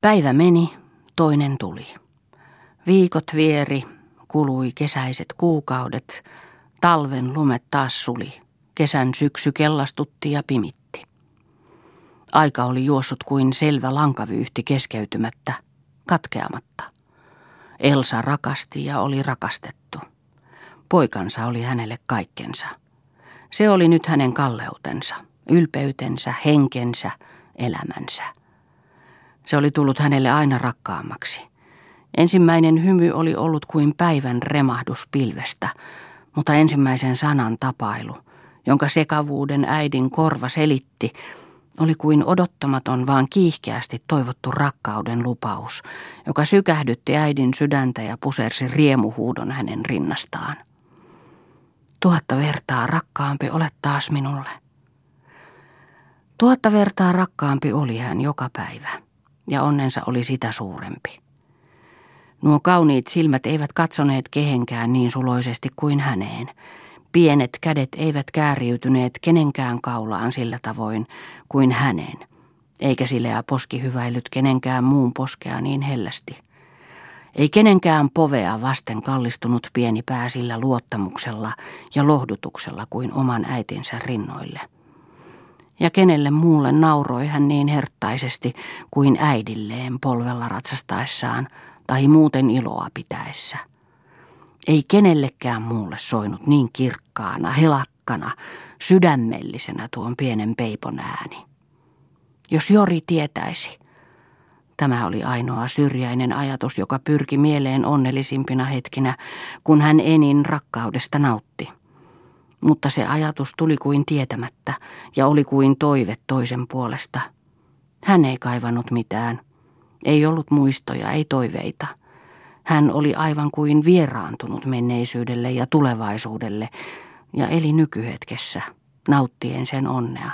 Päivä meni, toinen tuli. Viikot vieri, kului kesäiset kuukaudet, talven lumet taas suli, kesän syksy kellastutti ja pimitti. Aika oli juossut kuin selvä lankavyyhti keskeytymättä, katkeamatta. Elsa rakasti ja oli rakastettu. Poikansa oli hänelle kaikkensa. Se oli nyt hänen kalleutensa, ylpeytensä, henkensä, elämänsä. Se oli tullut hänelle aina rakkaammaksi. Ensimmäinen hymy oli ollut kuin päivän remahdus pilvestä, mutta ensimmäisen sanan tapailu, jonka sekavuuden äidin korva selitti, oli kuin odottamaton, vaan kiihkeästi toivottu rakkauden lupaus, joka sykähdytti äidin sydäntä ja pusersi riemuhuudon hänen rinnastaan. Tuhatta vertaa rakkaampi olet taas minulle. Tuhatta vertaa rakkaampi oli hän joka päivä, ja onnensa oli sitä suurempi. Nuo kauniit silmät eivät katsoneet kehenkään niin suloisesti kuin häneen. Pienet kädet eivät kääriytyneet kenenkään kaulaan sillä tavoin kuin hänen, eikä sileä poski hyväillyt kenenkään muun poskea niin hellästi. Ei kenenkään povea vasten kallistunut pieni pää sillä luottamuksella ja lohdutuksella kuin oman äitinsä rinnoille. Ja kenelle muulle nauroi hän niin herttaisesti kuin äidilleen polvella ratsastaessaan tai muuten iloa pitäessä. Ei kenellekään muulle soinut niin kirkkaana, helakkana, sydämellisenä tuon pienen peipon ääni. Jos Jori tietäisi – Tämä oli ainoa syrjäinen ajatus, joka pyrki mieleen onnellisimpina hetkinä, kun hän enin rakkaudesta nautti. Mutta se ajatus tuli kuin tietämättä ja oli kuin toive toisen puolesta. Hän ei kaivannut mitään. Ei ollut muistoja, ei toiveita. Hän oli aivan kuin vieraantunut menneisyydelle ja tulevaisuudelle ja eli nykyhetkessä, nauttien sen onnea.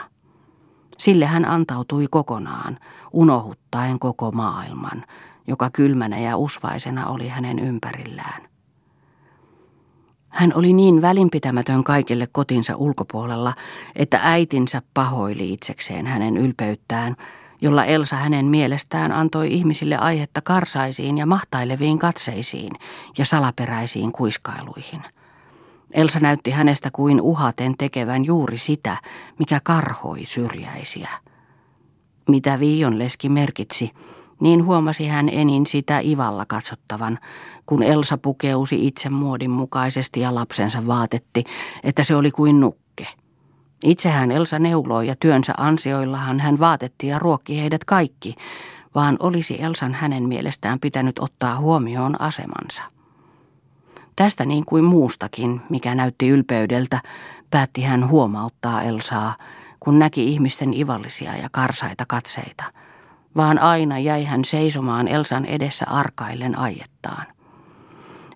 Sille hän antautui kokonaan, unohuttaen koko maailman, joka kylmänä ja usvaisena oli hänen ympärillään. Hän oli niin välinpitämätön kaikille kotinsa ulkopuolella, että äitinsä pahoili itsekseen hänen ylpeyttään, jolla Elsa hänen mielestään antoi ihmisille aihetta karsaisiin ja mahtaileviin katseisiin ja salaperäisiin kuiskailuihin – Elsa näytti hänestä kuin uhaten tekevän juuri sitä, mikä karhoi syrjäisiä. Mitä Viion leski merkitsi, niin huomasi hän enin sitä ivalla katsottavan, kun Elsa pukeusi itse muodin mukaisesti ja lapsensa vaatetti, että se oli kuin nukke. Itsehän Elsa neuloi ja työnsä ansioillahan hän vaatetti ja ruokki heidät kaikki, vaan olisi Elsan hänen mielestään pitänyt ottaa huomioon asemansa. Tästä niin kuin muustakin, mikä näytti ylpeydeltä, päätti hän huomauttaa Elsaa, kun näki ihmisten ivallisia ja karsaita katseita, vaan aina jäi hän seisomaan Elsan edessä arkaillen aiettaan.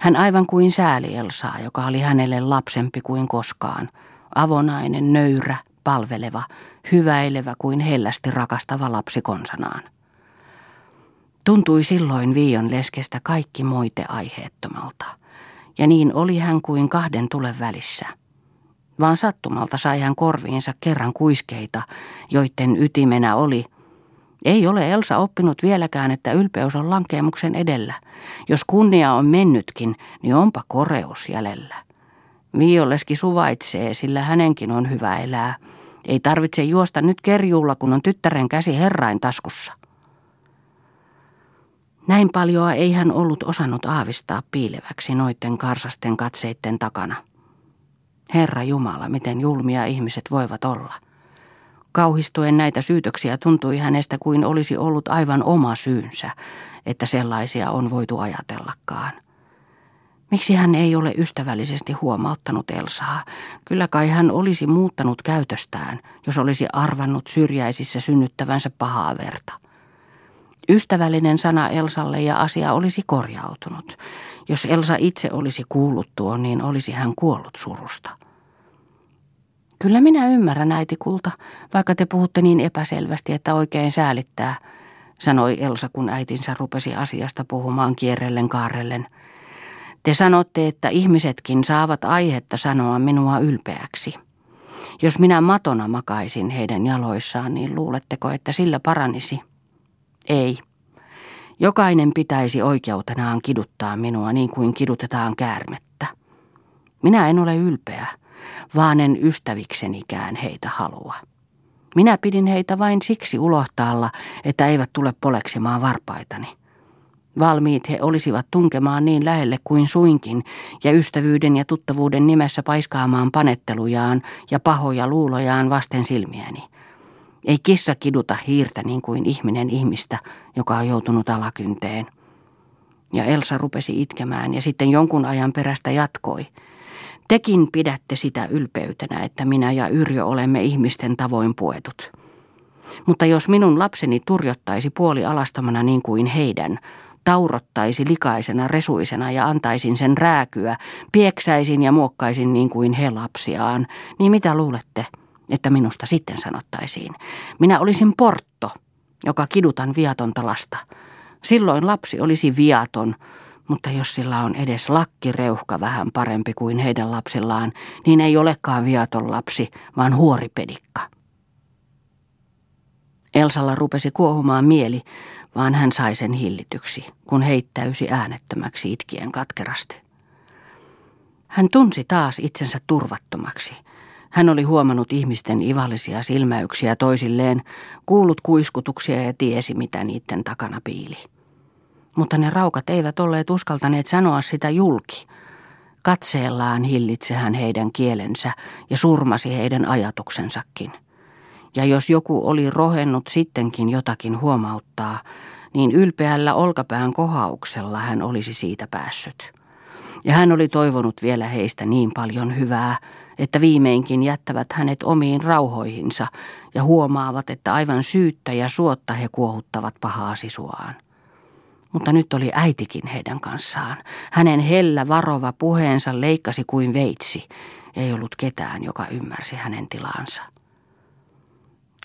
Hän aivan kuin sääli Elsaa, joka oli hänelle lapsempi kuin koskaan, avonainen, nöyrä, palveleva, hyväilevä kuin hellästi rakastava lapsi konsanaan. Tuntui silloin Viion leskestä kaikki moite aiheettomalta – ja niin oli hän kuin kahden tulen välissä. Vaan sattumalta sai hän korviinsa kerran kuiskeita, joiden ytimenä oli ei ole Elsa oppinut vieläkään, että ylpeys on lankeemuksen edellä. Jos kunnia on mennytkin, niin onpa koreus jäljellä. Violleski suvaitsee, sillä hänenkin on hyvä elää. Ei tarvitse juosta nyt kerjuulla, kun on tyttären käsi herrain taskussa. Näin paljoa ei hän ollut osannut aavistaa piileväksi noiden karsasten katseitten takana. Herra Jumala, miten julmia ihmiset voivat olla. Kauhistuen näitä syytöksiä tuntui hänestä kuin olisi ollut aivan oma syynsä, että sellaisia on voitu ajatellakaan. Miksi hän ei ole ystävällisesti huomauttanut Elsaa? Kyllä kai hän olisi muuttanut käytöstään, jos olisi arvannut syrjäisissä synnyttävänsä pahaa verta. Ystävällinen sana Elsalle ja asia olisi korjautunut. Jos Elsa itse olisi kuullut tuon, niin olisi hän kuollut surusta. Kyllä minä ymmärrän, äiti kulta, vaikka te puhutte niin epäselvästi, että oikein säälittää, sanoi Elsa, kun äitinsä rupesi asiasta puhumaan kierrellen kaarellen. Te sanotte, että ihmisetkin saavat aihetta sanoa minua ylpeäksi. Jos minä matona makaisin heidän jaloissaan, niin luuletteko, että sillä paranisi? Ei. Jokainen pitäisi oikeutenaan kiduttaa minua niin kuin kidutetaan käärmettä. Minä en ole ylpeä, vaan en ystäviksenikään heitä halua. Minä pidin heitä vain siksi ulohtaalla, että eivät tule poleksimaan varpaitani. Valmiit he olisivat tunkemaan niin lähelle kuin suinkin ja ystävyyden ja tuttavuuden nimessä paiskaamaan panettelujaan ja pahoja luulojaan vasten silmiäni. Ei kissa kiduta hiirtä niin kuin ihminen ihmistä, joka on joutunut alakynteen. Ja Elsa rupesi itkemään ja sitten jonkun ajan perästä jatkoi. Tekin pidätte sitä ylpeytenä, että minä ja Yrjö olemme ihmisten tavoin puetut. Mutta jos minun lapseni turjottaisi puoli alastomana niin kuin heidän, taurottaisi likaisena resuisena ja antaisin sen rääkyä, pieksäisin ja muokkaisin niin kuin he lapsiaan, niin mitä luulette, että minusta sitten sanottaisiin? Minä olisin portto, joka kidutan viatonta lasta. Silloin lapsi olisi viaton, mutta jos sillä on edes lakkireuhka vähän parempi kuin heidän lapsillaan, niin ei olekaan viaton lapsi, vaan huoripedikka. Elsalla rupesi kuohumaan mieli, vaan hän sai sen hillityksi, kun heittäysi äänettömäksi itkien katkerasti. Hän tunsi taas itsensä turvattomaksi. Hän oli huomannut ihmisten ivallisia silmäyksiä toisilleen, kuullut kuiskutuksia ja tiesi, mitä niiden takana piili. Mutta ne raukat eivät olleet uskaltaneet sanoa sitä julki. Katseellaan hillitse hän heidän kielensä ja surmasi heidän ajatuksensakin – ja jos joku oli rohennut sittenkin jotakin huomauttaa, niin ylpeällä olkapään kohauksella hän olisi siitä päässyt. Ja hän oli toivonut vielä heistä niin paljon hyvää, että viimeinkin jättävät hänet omiin rauhoihinsa ja huomaavat, että aivan syyttä ja suotta he kuohuttavat pahaa sisuaan. Mutta nyt oli äitikin heidän kanssaan. Hänen hellä varova puheensa leikkasi kuin veitsi. Ei ollut ketään, joka ymmärsi hänen tilansa.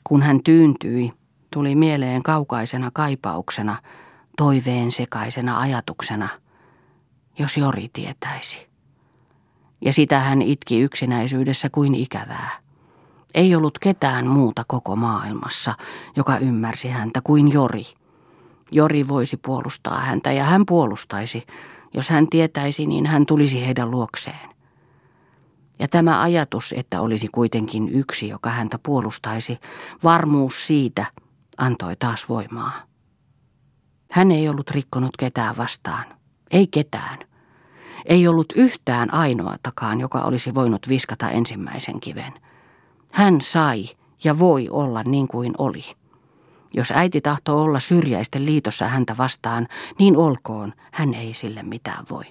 Kun hän tyyntyi, tuli mieleen kaukaisena kaipauksena, toiveen sekaisena ajatuksena, jos Jori tietäisi. Ja sitä hän itki yksinäisyydessä kuin ikävää. Ei ollut ketään muuta koko maailmassa, joka ymmärsi häntä kuin Jori. Jori voisi puolustaa häntä ja hän puolustaisi. Jos hän tietäisi, niin hän tulisi heidän luokseen. Ja tämä ajatus, että olisi kuitenkin yksi, joka häntä puolustaisi, varmuus siitä, antoi taas voimaa. Hän ei ollut rikkonut ketään vastaan. Ei ketään. Ei ollut yhtään ainoatakaan, joka olisi voinut viskata ensimmäisen kiven. Hän sai ja voi olla niin kuin oli. Jos äiti tahtoo olla syrjäisten liitossa häntä vastaan, niin olkoon, hän ei sille mitään voi.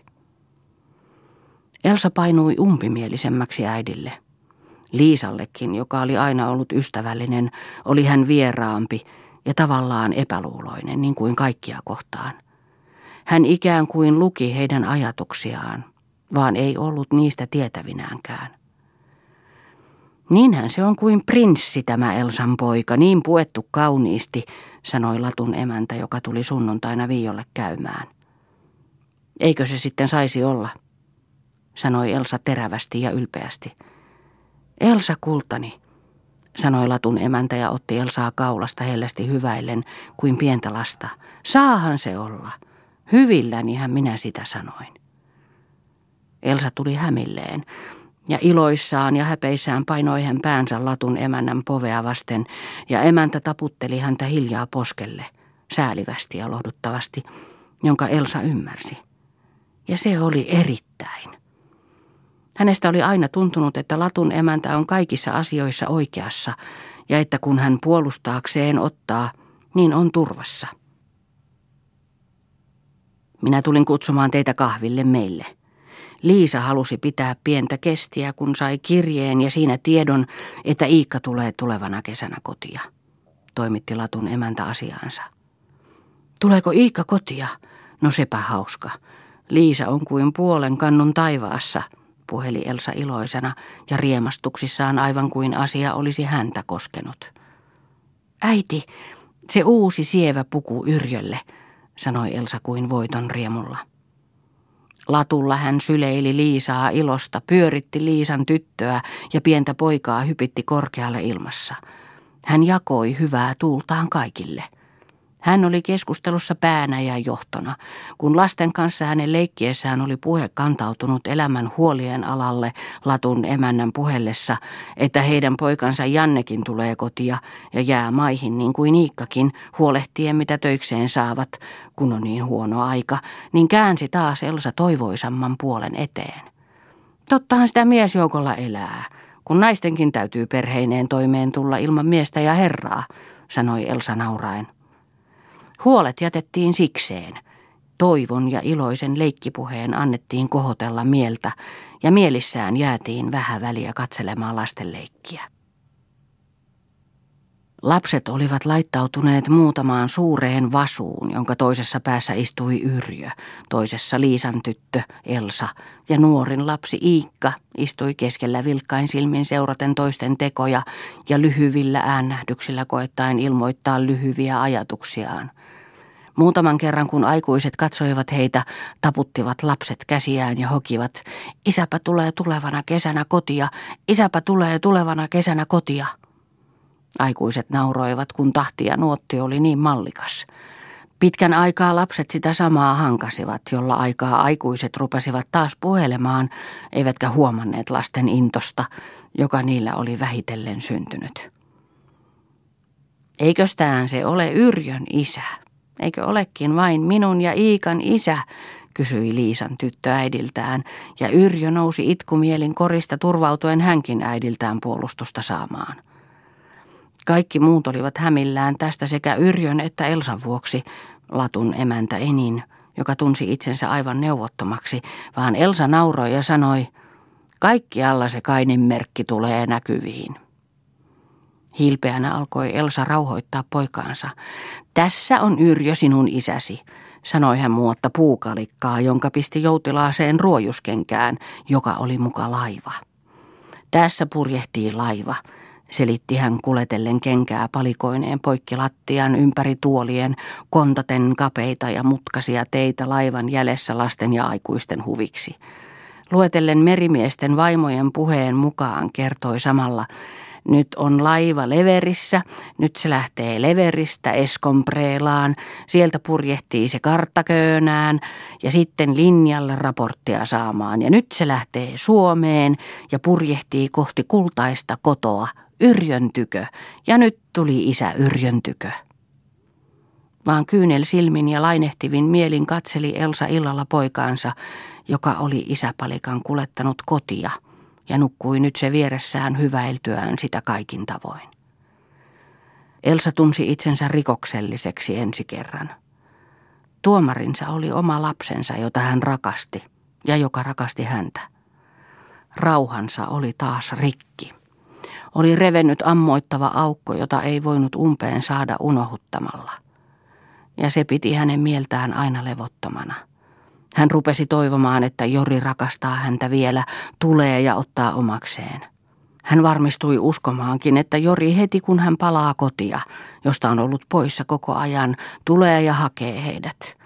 Elsa painui umpimielisemmäksi äidille. Liisallekin, joka oli aina ollut ystävällinen, oli hän vieraampi ja tavallaan epäluuloinen, niin kuin kaikkia kohtaan. Hän ikään kuin luki heidän ajatuksiaan, vaan ei ollut niistä tietävinäänkään. Niinhän se on kuin prinssi tämä Elsan poika, niin puettu kauniisti, sanoi Latun emäntä, joka tuli sunnuntaina Viiolle käymään. Eikö se sitten saisi olla? sanoi Elsa terävästi ja ylpeästi. Elsa kultani, sanoi Latun emäntä ja otti Elsaa kaulasta hellästi hyväillen kuin pientä lasta. Saahan se olla. Hyvillänihän minä sitä sanoin. Elsa tuli hämilleen ja iloissaan ja häpeissään painoi hän päänsä Latun emännän povea vasten ja emäntä taputteli häntä hiljaa poskelle, säälivästi ja lohduttavasti, jonka Elsa ymmärsi. Ja se oli erittäin. Hänestä oli aina tuntunut, että Latun emäntä on kaikissa asioissa oikeassa ja että kun hän puolustaakseen ottaa, niin on turvassa. Minä tulin kutsumaan teitä kahville meille. Liisa halusi pitää pientä kestiä, kun sai kirjeen ja siinä tiedon, että Iikka tulee tulevana kesänä kotia. Toimitti Latun emäntä asiaansa. Tuleeko Iikka kotia? No sepä hauska. Liisa on kuin puolen kannun taivaassa – puheli Elsa iloisena ja riemastuksissaan aivan kuin asia olisi häntä koskenut. Äiti, se uusi sievä puku Yrjölle, sanoi Elsa kuin voiton riemulla. Latulla hän syleili Liisaa ilosta, pyöritti Liisan tyttöä ja pientä poikaa hypitti korkealle ilmassa. Hän jakoi hyvää tuultaan kaikille. Hän oli keskustelussa päänä ja johtona. Kun lasten kanssa hänen leikkiessään oli puhe kantautunut elämän huolien alalle latun emännän puhellessa, että heidän poikansa Jannekin tulee kotia ja jää maihin niin kuin Iikkakin, huolehtien mitä töikseen saavat, kun on niin huono aika, niin käänsi taas Elsa toivoisamman puolen eteen. Tottahan sitä miesjoukolla elää, kun naistenkin täytyy perheineen toimeen tulla ilman miestä ja herraa, sanoi Elsa nauraen. Huolet jätettiin sikseen. Toivon ja iloisen leikkipuheen annettiin kohotella mieltä ja mielissään jäätiin vähän väliä katselemaan lasten leikkiä. Lapset olivat laittautuneet muutamaan suureen vasuun, jonka toisessa päässä istui Yrjö, toisessa Liisan tyttö Elsa ja nuorin lapsi Iikka istui keskellä vilkkain silmin seuraten toisten tekoja ja lyhyvillä äännähdyksillä koettaen ilmoittaa lyhyviä ajatuksiaan. Muutaman kerran kun aikuiset katsoivat heitä, taputtivat lapset käsiään ja hokivat, isäpä tulee tulevana kesänä kotia, isäpä tulee tulevana kesänä kotia. Aikuiset nauroivat, kun tahti ja nuotti oli niin mallikas. Pitkän aikaa lapset sitä samaa hankasivat, jolla aikaa aikuiset rupesivat taas puhelemaan, eivätkä huomanneet lasten intosta, joka niillä oli vähitellen syntynyt. Eiköstään se ole Yrjön isä, eikö olekin vain minun ja Iikan isä, kysyi Liisan tyttö äidiltään, ja Yrjö nousi itkumielin korista turvautuen hänkin äidiltään puolustusta saamaan. Kaikki muut olivat hämillään tästä sekä Yrjön että Elsan vuoksi, Latun emäntä Enin, joka tunsi itsensä aivan neuvottomaksi, vaan Elsa nauroi ja sanoi, kaikkialla se kainin merkki tulee näkyviin. Hilpeänä alkoi Elsa rauhoittaa poikaansa. Tässä on Yrjö sinun isäsi, sanoi hän muotta puukalikkaa, jonka pisti joutilaaseen ruojuskenkään, joka oli muka laiva. Tässä purjehtii laiva, selitti hän kuletellen kenkää palikoineen poikki lattian ympäri tuolien, kontaten kapeita ja mutkasia teitä laivan jäljessä lasten ja aikuisten huviksi. Luetellen merimiesten vaimojen puheen mukaan kertoi samalla, nyt on laiva Leverissä, nyt se lähtee Leveristä Eskompreelaan, sieltä purjehtii se karttaköönään ja sitten linjalle raporttia saamaan. Ja nyt se lähtee Suomeen ja purjehtii kohti kultaista kotoa, Yrjön tykö. Ja nyt tuli isä Yrjön tykö. Vaan kyynel silmin ja lainehtivin mielin katseli Elsa illalla poikaansa, joka oli isäpalikan kulettanut kotia – ja nukkui nyt se vieressään hyväiltyään sitä kaikin tavoin. Elsa tunsi itsensä rikokselliseksi ensi kerran. Tuomarinsa oli oma lapsensa, jota hän rakasti ja joka rakasti häntä. Rauhansa oli taas rikki. Oli revennyt ammoittava aukko, jota ei voinut umpeen saada unohuttamalla. Ja se piti hänen mieltään aina levottomana – hän rupesi toivomaan, että Jori rakastaa häntä vielä, tulee ja ottaa omakseen. Hän varmistui uskomaankin, että Jori heti kun hän palaa kotia, josta on ollut poissa koko ajan, tulee ja hakee heidät.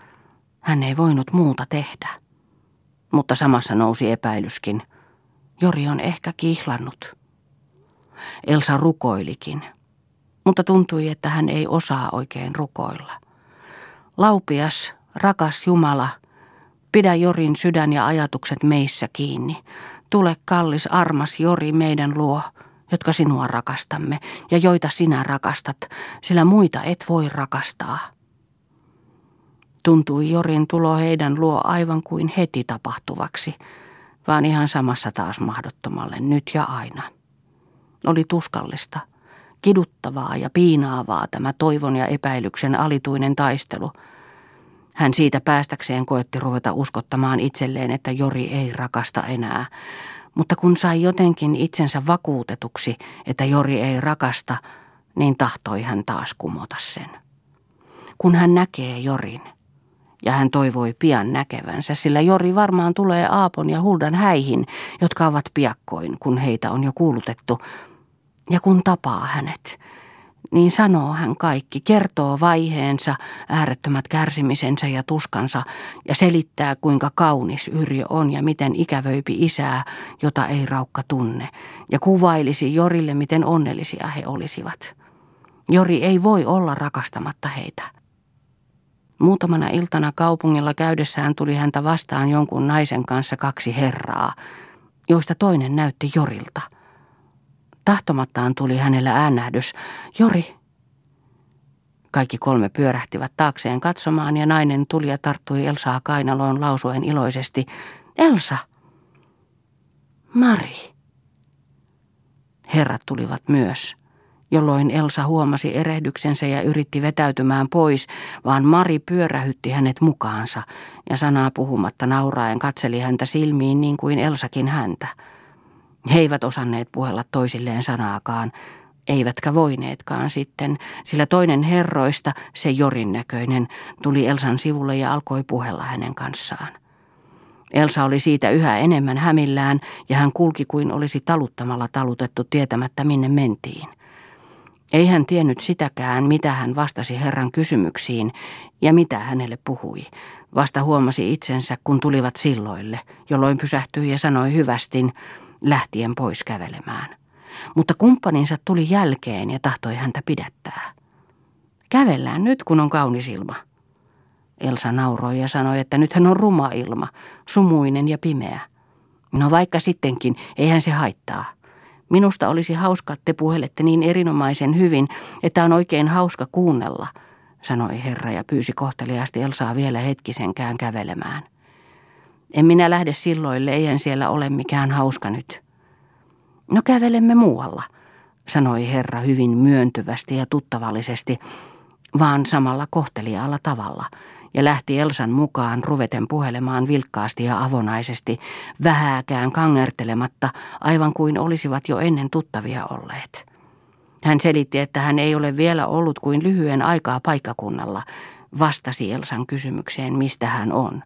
Hän ei voinut muuta tehdä. Mutta samassa nousi epäilyskin. Jori on ehkä kihlannut. Elsa rukoilikin, mutta tuntui, että hän ei osaa oikein rukoilla. Laupias, rakas Jumala – Pidä Jorin sydän ja ajatukset meissä kiinni. Tule kallis armas Jori meidän luo, jotka sinua rakastamme ja joita sinä rakastat, sillä muita et voi rakastaa. Tuntui Jorin tulo heidän luo aivan kuin heti tapahtuvaksi, vaan ihan samassa taas mahdottomalle nyt ja aina. Oli tuskallista, kiduttavaa ja piinaavaa tämä toivon ja epäilyksen alituinen taistelu – hän siitä päästäkseen koetti ruveta uskottamaan itselleen, että Jori ei rakasta enää. Mutta kun sai jotenkin itsensä vakuutetuksi, että Jori ei rakasta, niin tahtoi hän taas kumota sen. Kun hän näkee Jorin, ja hän toivoi pian näkevänsä, sillä Jori varmaan tulee Aapon ja Huldan häihin, jotka ovat piakkoin, kun heitä on jo kuulutettu, ja kun tapaa hänet, niin sanoo hän kaikki, kertoo vaiheensa, äärettömät kärsimisensä ja tuskansa ja selittää kuinka kaunis Yrjö on ja miten ikävöipi isää, jota ei raukka tunne, ja kuvailisi Jorille, miten onnellisia he olisivat. Jori ei voi olla rakastamatta heitä. Muutamana iltana kaupungilla käydessään tuli häntä vastaan jonkun naisen kanssa kaksi herraa, joista toinen näytti Jorilta. Tahtomattaan tuli hänellä äänähdys, Jori. Kaikki kolme pyörähtivät taakseen katsomaan ja nainen tuli ja tarttui Elsaa kainaloon lausuen iloisesti, Elsa! Mari! Herrat tulivat myös jolloin Elsa huomasi erehdyksensä ja yritti vetäytymään pois, vaan Mari pyörähytti hänet mukaansa ja sanaa puhumatta nauraen katseli häntä silmiin niin kuin Elsakin häntä. He eivät osanneet puhella toisilleen sanaakaan, eivätkä voineetkaan sitten, sillä toinen herroista, se Jorin näköinen, tuli Elsan sivulle ja alkoi puhella hänen kanssaan. Elsa oli siitä yhä enemmän hämillään ja hän kulki kuin olisi taluttamalla talutettu tietämättä minne mentiin. Ei hän tiennyt sitäkään, mitä hän vastasi Herran kysymyksiin ja mitä hänelle puhui. Vasta huomasi itsensä, kun tulivat silloille, jolloin pysähtyi ja sanoi hyvästin, lähtien pois kävelemään. Mutta kumppaninsa tuli jälkeen ja tahtoi häntä pidättää. Kävellään nyt, kun on kaunis ilma. Elsa nauroi ja sanoi, että nythän on ruma ilma, sumuinen ja pimeä. No vaikka sittenkin, eihän se haittaa. Minusta olisi hauska, että te puhelette niin erinomaisen hyvin, että on oikein hauska kuunnella, sanoi herra ja pyysi kohteliaasti Elsaa vielä hetkisenkään kävelemään. En minä lähde silloille, eihän siellä ole mikään hauska nyt. No kävelemme muualla, sanoi herra hyvin myöntyvästi ja tuttavallisesti, vaan samalla kohteliaalla tavalla – ja lähti Elsan mukaan ruveten puhelemaan vilkkaasti ja avonaisesti, vähääkään kangertelematta, aivan kuin olisivat jo ennen tuttavia olleet. Hän selitti, että hän ei ole vielä ollut kuin lyhyen aikaa paikkakunnalla, vastasi Elsan kysymykseen, mistä hän on.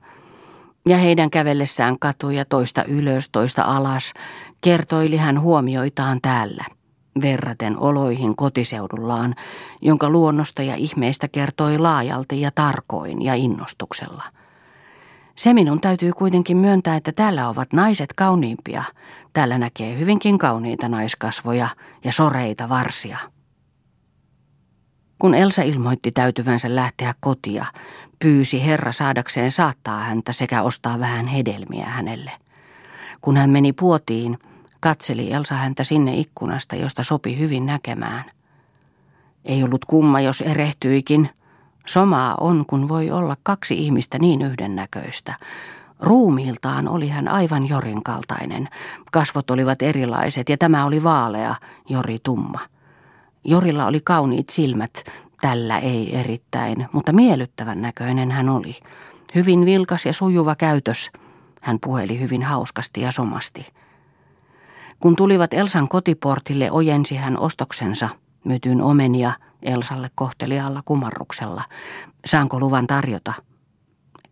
Ja heidän kävellessään katuja toista ylös, toista alas, kertoili hän huomioitaan täällä – verraten oloihin kotiseudullaan, jonka luonnosta ja ihmeistä kertoi laajalti ja tarkoin ja innostuksella. Se minun täytyy kuitenkin myöntää, että täällä ovat naiset kauniimpia. Täällä näkee hyvinkin kauniita naiskasvoja ja soreita varsia. Kun Elsa ilmoitti täytyvänsä lähteä kotia, pyysi herra saadakseen saattaa häntä sekä ostaa vähän hedelmiä hänelle. Kun hän meni puotiin, Katseli Elsa häntä sinne ikkunasta, josta sopi hyvin näkemään. Ei ollut kumma, jos erehtyikin. Somaa on, kun voi olla kaksi ihmistä niin yhdennäköistä. Ruumiiltaan oli hän aivan Jorin kaltainen. Kasvot olivat erilaiset ja tämä oli vaalea, Jori tumma. Jorilla oli kauniit silmät, tällä ei erittäin, mutta miellyttävän näköinen hän oli. Hyvin vilkas ja sujuva käytös. Hän puheli hyvin hauskasti ja somasti. Kun tulivat Elsan kotiportille, ojensi hän ostoksensa, mytyn omenia Elsalle kohteliaalla kumarruksella. Saanko luvan tarjota?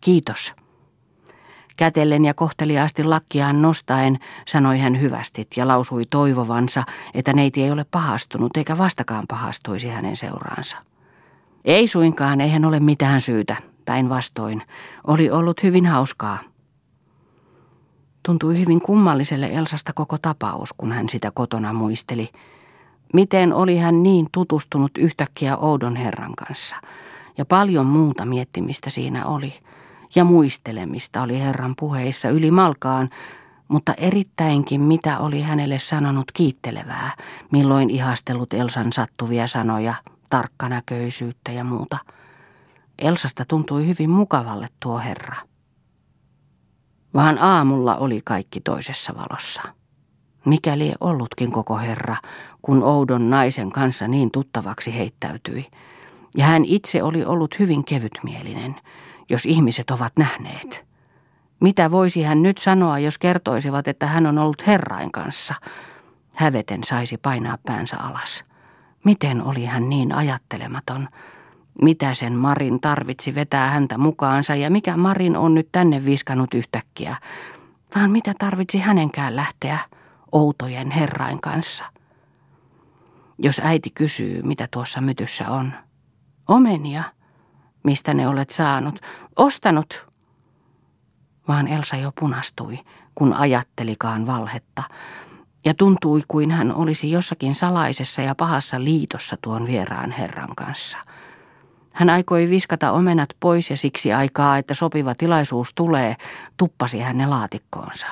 Kiitos. Kätellen ja kohteliaasti lakkiaan nostaen sanoi hän hyvästit ja lausui toivovansa, että neiti ei ole pahastunut eikä vastakaan pahastuisi hänen seuraansa. Ei suinkaan, eihän ole mitään syytä, päinvastoin. Oli ollut hyvin hauskaa. Tuntui hyvin kummalliselle Elsasta koko tapaus, kun hän sitä kotona muisteli. Miten oli hän niin tutustunut yhtäkkiä oudon herran kanssa? Ja paljon muuta miettimistä siinä oli. Ja muistelemista oli herran puheissa yli malkaan, mutta erittäinkin mitä oli hänelle sanonut kiittelevää, milloin ihastellut Elsan sattuvia sanoja, tarkkanäköisyyttä ja muuta. Elsasta tuntui hyvin mukavalle tuo herra vaan aamulla oli kaikki toisessa valossa. Mikäli ollutkin koko herra, kun oudon naisen kanssa niin tuttavaksi heittäytyi. Ja hän itse oli ollut hyvin kevytmielinen, jos ihmiset ovat nähneet. Mitä voisi hän nyt sanoa, jos kertoisivat, että hän on ollut herrain kanssa? Häveten saisi painaa päänsä alas. Miten oli hän niin ajattelematon? mitä sen Marin tarvitsi vetää häntä mukaansa ja mikä Marin on nyt tänne viskannut yhtäkkiä, vaan mitä tarvitsi hänenkään lähteä outojen herrain kanssa. Jos äiti kysyy, mitä tuossa mytyssä on. Omenia. Mistä ne olet saanut? Ostanut. Vaan Elsa jo punastui, kun ajattelikaan valhetta, ja tuntui kuin hän olisi jossakin salaisessa ja pahassa liitossa tuon vieraan herran kanssa – Hän aikoi viskata omenat pois ja siksi aikaa, että sopiva tilaisuus tulee, tuppasi hän ne laatikkoonsa.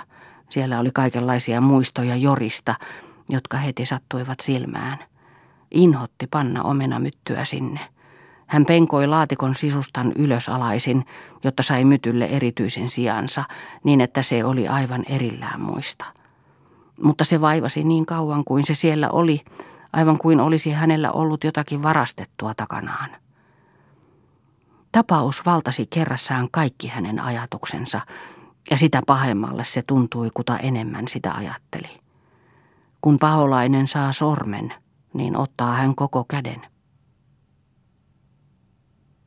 Siellä oli kaikenlaisia muistoja Jorista, jotka heti sattuivat silmään. Inhotti panna omenamyttyä sinne. Hän penkoi laatikon sisustan ylösalaisin, jotta sai mytylle erityisen sijansa, niin että se oli aivan erillään muista. Mutta se vaivasi niin kauan kuin se siellä oli, aivan kuin olisi hänellä ollut jotakin varastettua takanaan. Tapaus valtasi kerrassaan kaikki hänen ajatuksensa, ja sitä pahemmalle se tuntui, kuta enemmän sitä ajatteli. Kun paholainen saa sormen, niin ottaa hän koko käden.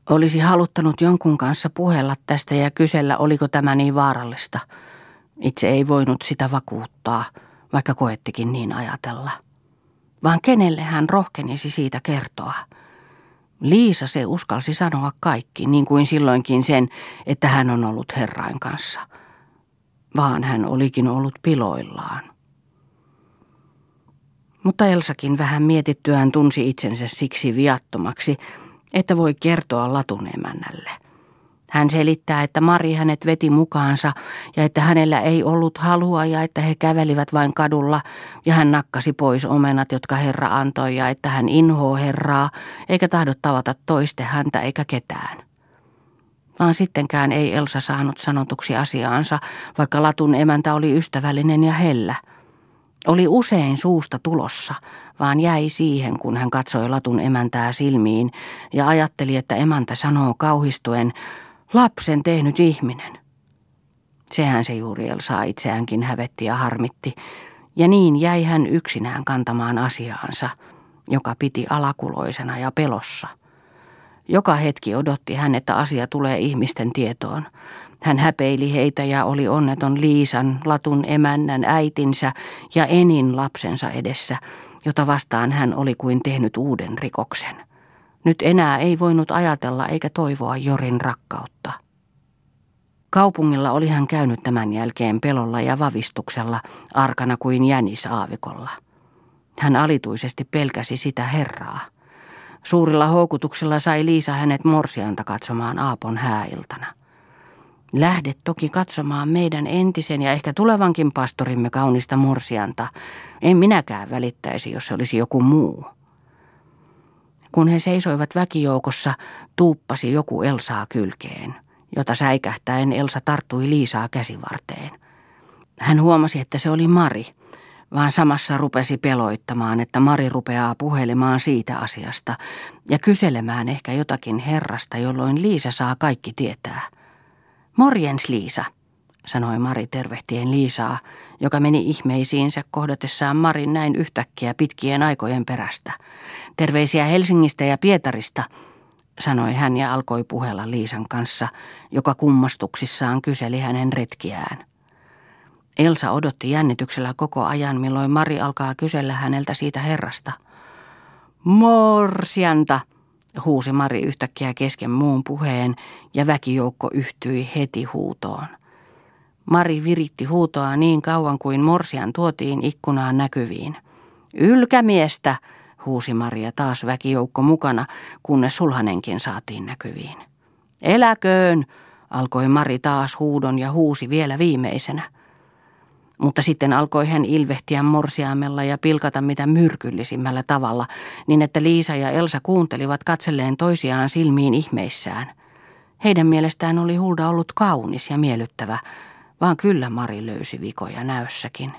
Olisi haluttanut jonkun kanssa puhella tästä ja kysellä, oliko tämä niin vaarallista. Itse ei voinut sitä vakuuttaa, vaikka koettikin niin ajatella. Vaan kenelle hän rohkenisi siitä kertoa – Liisa se uskalsi sanoa kaikki, niin kuin silloinkin sen, että hän on ollut herrain kanssa. Vaan hän olikin ollut piloillaan. Mutta Elsakin vähän mietittyään tunsi itsensä siksi viattomaksi, että voi kertoa latun emännälle – hän selittää, että Mari hänet veti mukaansa ja että hänellä ei ollut halua ja että he kävelivät vain kadulla ja hän nakkasi pois omenat, jotka Herra antoi ja että hän inhoo Herraa eikä tahdo tavata toiste häntä eikä ketään. Vaan sittenkään ei Elsa saanut sanotuksi asiaansa, vaikka Latun emäntä oli ystävällinen ja hellä. Oli usein suusta tulossa, vaan jäi siihen, kun hän katsoi Latun emäntää silmiin ja ajatteli, että emäntä sanoo kauhistuen, Lapsen tehnyt ihminen. Sehän se juuri Elsaa itseäänkin hävetti ja harmitti, ja niin jäi hän yksinään kantamaan asiaansa, joka piti alakuloisena ja pelossa. Joka hetki odotti hän, että asia tulee ihmisten tietoon. Hän häpeili heitä ja oli onneton Liisan, Latun emännän, äitinsä ja Enin lapsensa edessä, jota vastaan hän oli kuin tehnyt uuden rikoksen. Nyt enää ei voinut ajatella eikä toivoa Jorin rakkautta. Kaupungilla oli hän käynyt tämän jälkeen pelolla ja vavistuksella, arkana kuin jänis aavikolla. Hän alituisesti pelkäsi sitä herraa. Suurilla houkutuksilla sai Liisa hänet morsianta katsomaan Aapon hääiltana. Lähde toki katsomaan meidän entisen ja ehkä tulevankin pastorimme kaunista morsianta. En minäkään välittäisi, jos se olisi joku muu. Kun he seisoivat väkijoukossa, tuuppasi joku Elsaa kylkeen, jota säikähtäen Elsa tarttui Liisaa käsivarteen. Hän huomasi, että se oli Mari, vaan samassa rupesi peloittamaan, että Mari rupeaa puhelemaan siitä asiasta ja kyselemään ehkä jotakin herrasta, jolloin Liisa saa kaikki tietää. Morjens Liisa, sanoi Mari tervehtien Liisaa, joka meni ihmeisiinsä kohdatessaan Marin näin yhtäkkiä pitkien aikojen perästä. Terveisiä Helsingistä ja Pietarista, sanoi hän ja alkoi puhella Liisan kanssa, joka kummastuksissaan kyseli hänen retkiään. Elsa odotti jännityksellä koko ajan, milloin Mari alkaa kysellä häneltä siitä herrasta. Morsianta, huusi Mari yhtäkkiä kesken muun puheen ja väkijoukko yhtyi heti huutoon. Mari viritti huutoa niin kauan kuin morsian tuotiin ikkunaan näkyviin. Ylkämiestä, huusi Maria taas väkijoukko mukana, kunnes sulhanenkin saatiin näkyviin. Eläköön, alkoi Mari taas huudon ja huusi vielä viimeisenä. Mutta sitten alkoi hän ilvehtiä morsiamella ja pilkata mitä myrkyllisimmällä tavalla, niin että Liisa ja Elsa kuuntelivat katselleen toisiaan silmiin ihmeissään. Heidän mielestään oli Hulda ollut kaunis ja miellyttävä, vaan kyllä Mari löysi vikoja näössäkin.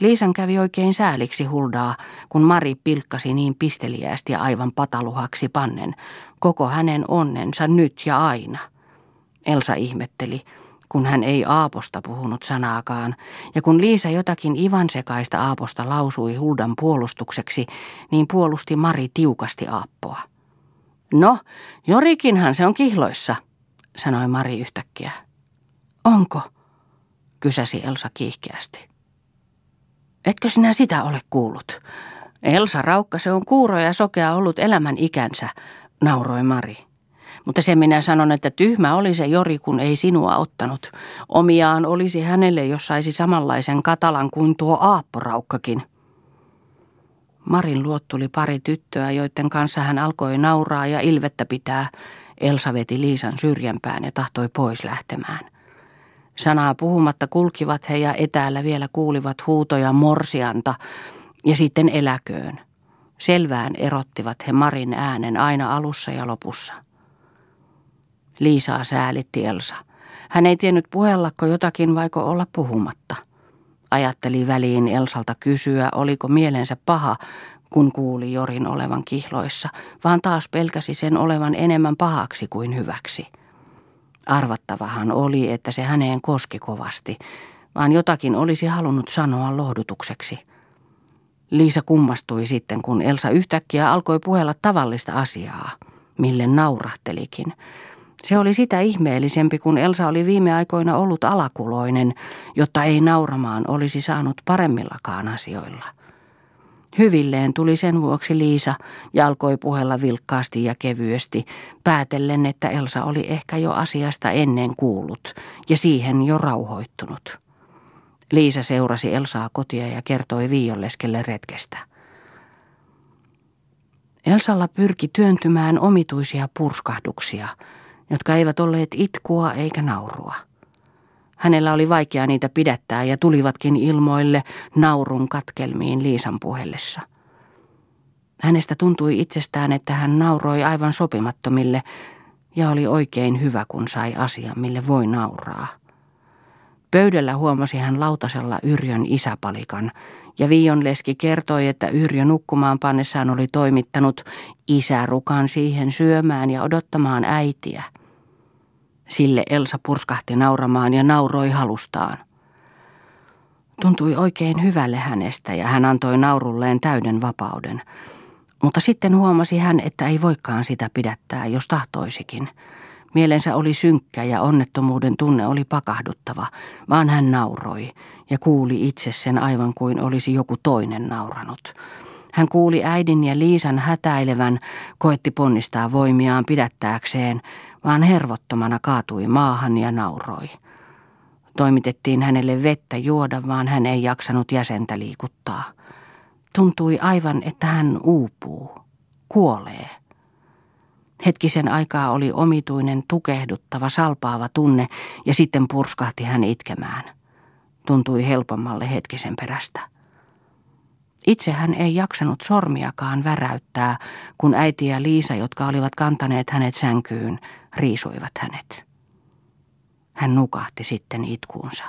Liisan kävi oikein sääliksi Huldaa, kun Mari pilkkasi niin pisteliästi ja aivan pataluhaksi pannen, koko hänen onnensa nyt ja aina. Elsa ihmetteli, kun hän ei Aaposta puhunut sanaakaan, ja kun Liisa jotakin ivansekaista Aaposta lausui Huldan puolustukseksi, niin puolusti Mari tiukasti Aappoa. No, Jorikinhan se on kihloissa, sanoi Mari yhtäkkiä. Onko? kysäsi Elsa kiihkeästi. Etkö sinä sitä ole kuullut? Elsa Raukka, se on kuuro ja sokea ollut elämän ikänsä, nauroi Mari. Mutta se minä sanon, että tyhmä oli se Jori, kun ei sinua ottanut. Omiaan olisi hänelle, jos saisi samanlaisen katalan kuin tuo Aapporaukkakin. Marin luot tuli pari tyttöä, joiden kanssa hän alkoi nauraa ja ilvettä pitää. Elsa veti Liisan syrjempään ja tahtoi pois lähtemään. Sanaa puhumatta kulkivat he ja etäällä vielä kuulivat huutoja morsianta ja sitten eläköön. Selvään erottivat he Marin äänen aina alussa ja lopussa. Liisaa säälitti Elsa. Hän ei tiennyt puhellako jotakin vaiko olla puhumatta. Ajatteli väliin Elsalta kysyä, oliko mielensä paha, kun kuuli Jorin olevan kihloissa, vaan taas pelkäsi sen olevan enemmän pahaksi kuin hyväksi. Arvattavahan oli, että se häneen koski kovasti, vaan jotakin olisi halunnut sanoa lohdutukseksi. Liisa kummastui sitten, kun Elsa yhtäkkiä alkoi puhella tavallista asiaa, mille naurahtelikin. Se oli sitä ihmeellisempi, kun Elsa oli viime aikoina ollut alakuloinen, jotta ei nauramaan olisi saanut paremmillakaan asioilla. Hyvilleen tuli sen vuoksi Liisa ja alkoi puhella vilkkaasti ja kevyesti, päätellen, että Elsa oli ehkä jo asiasta ennen kuullut ja siihen jo rauhoittunut. Liisa seurasi Elsaa kotia ja kertoi Viiolleskelle retkestä. Elsalla pyrki työntymään omituisia purskahduksia, jotka eivät olleet itkua eikä naurua. Hänellä oli vaikea niitä pidättää ja tulivatkin ilmoille naurun katkelmiin Liisan puhellessa. Hänestä tuntui itsestään, että hän nauroi aivan sopimattomille ja oli oikein hyvä, kun sai asian, mille voi nauraa. Pöydällä huomasi hän lautasella Yrjön isäpalikan, ja Viionleski kertoi, että Yrjö nukkumaan pannessaan oli toimittanut isärukan siihen syömään ja odottamaan äitiä. Sille Elsa purskahti nauramaan ja nauroi halustaan. Tuntui oikein hyvälle hänestä ja hän antoi naurulleen täyden vapauden. Mutta sitten huomasi hän, että ei voikaan sitä pidättää, jos tahtoisikin. Mielensä oli synkkä ja onnettomuuden tunne oli pakahduttava, vaan hän nauroi ja kuuli itse sen aivan kuin olisi joku toinen nauranut. Hän kuuli äidin ja Liisan hätäilevän, koetti ponnistaa voimiaan pidättääkseen, vaan hervottomana kaatui maahan ja nauroi. Toimitettiin hänelle vettä juoda, vaan hän ei jaksanut jäsentä liikuttaa. Tuntui aivan, että hän uupuu, kuolee. Hetkisen aikaa oli omituinen, tukehduttava, salpaava tunne ja sitten purskahti hän itkemään. Tuntui helpommalle hetkisen perästä. Itse hän ei jaksanut sormiakaan väräyttää, kun äiti ja Liisa, jotka olivat kantaneet hänet sänkyyn, riisuivat hänet. Hän nukahti sitten itkuunsa.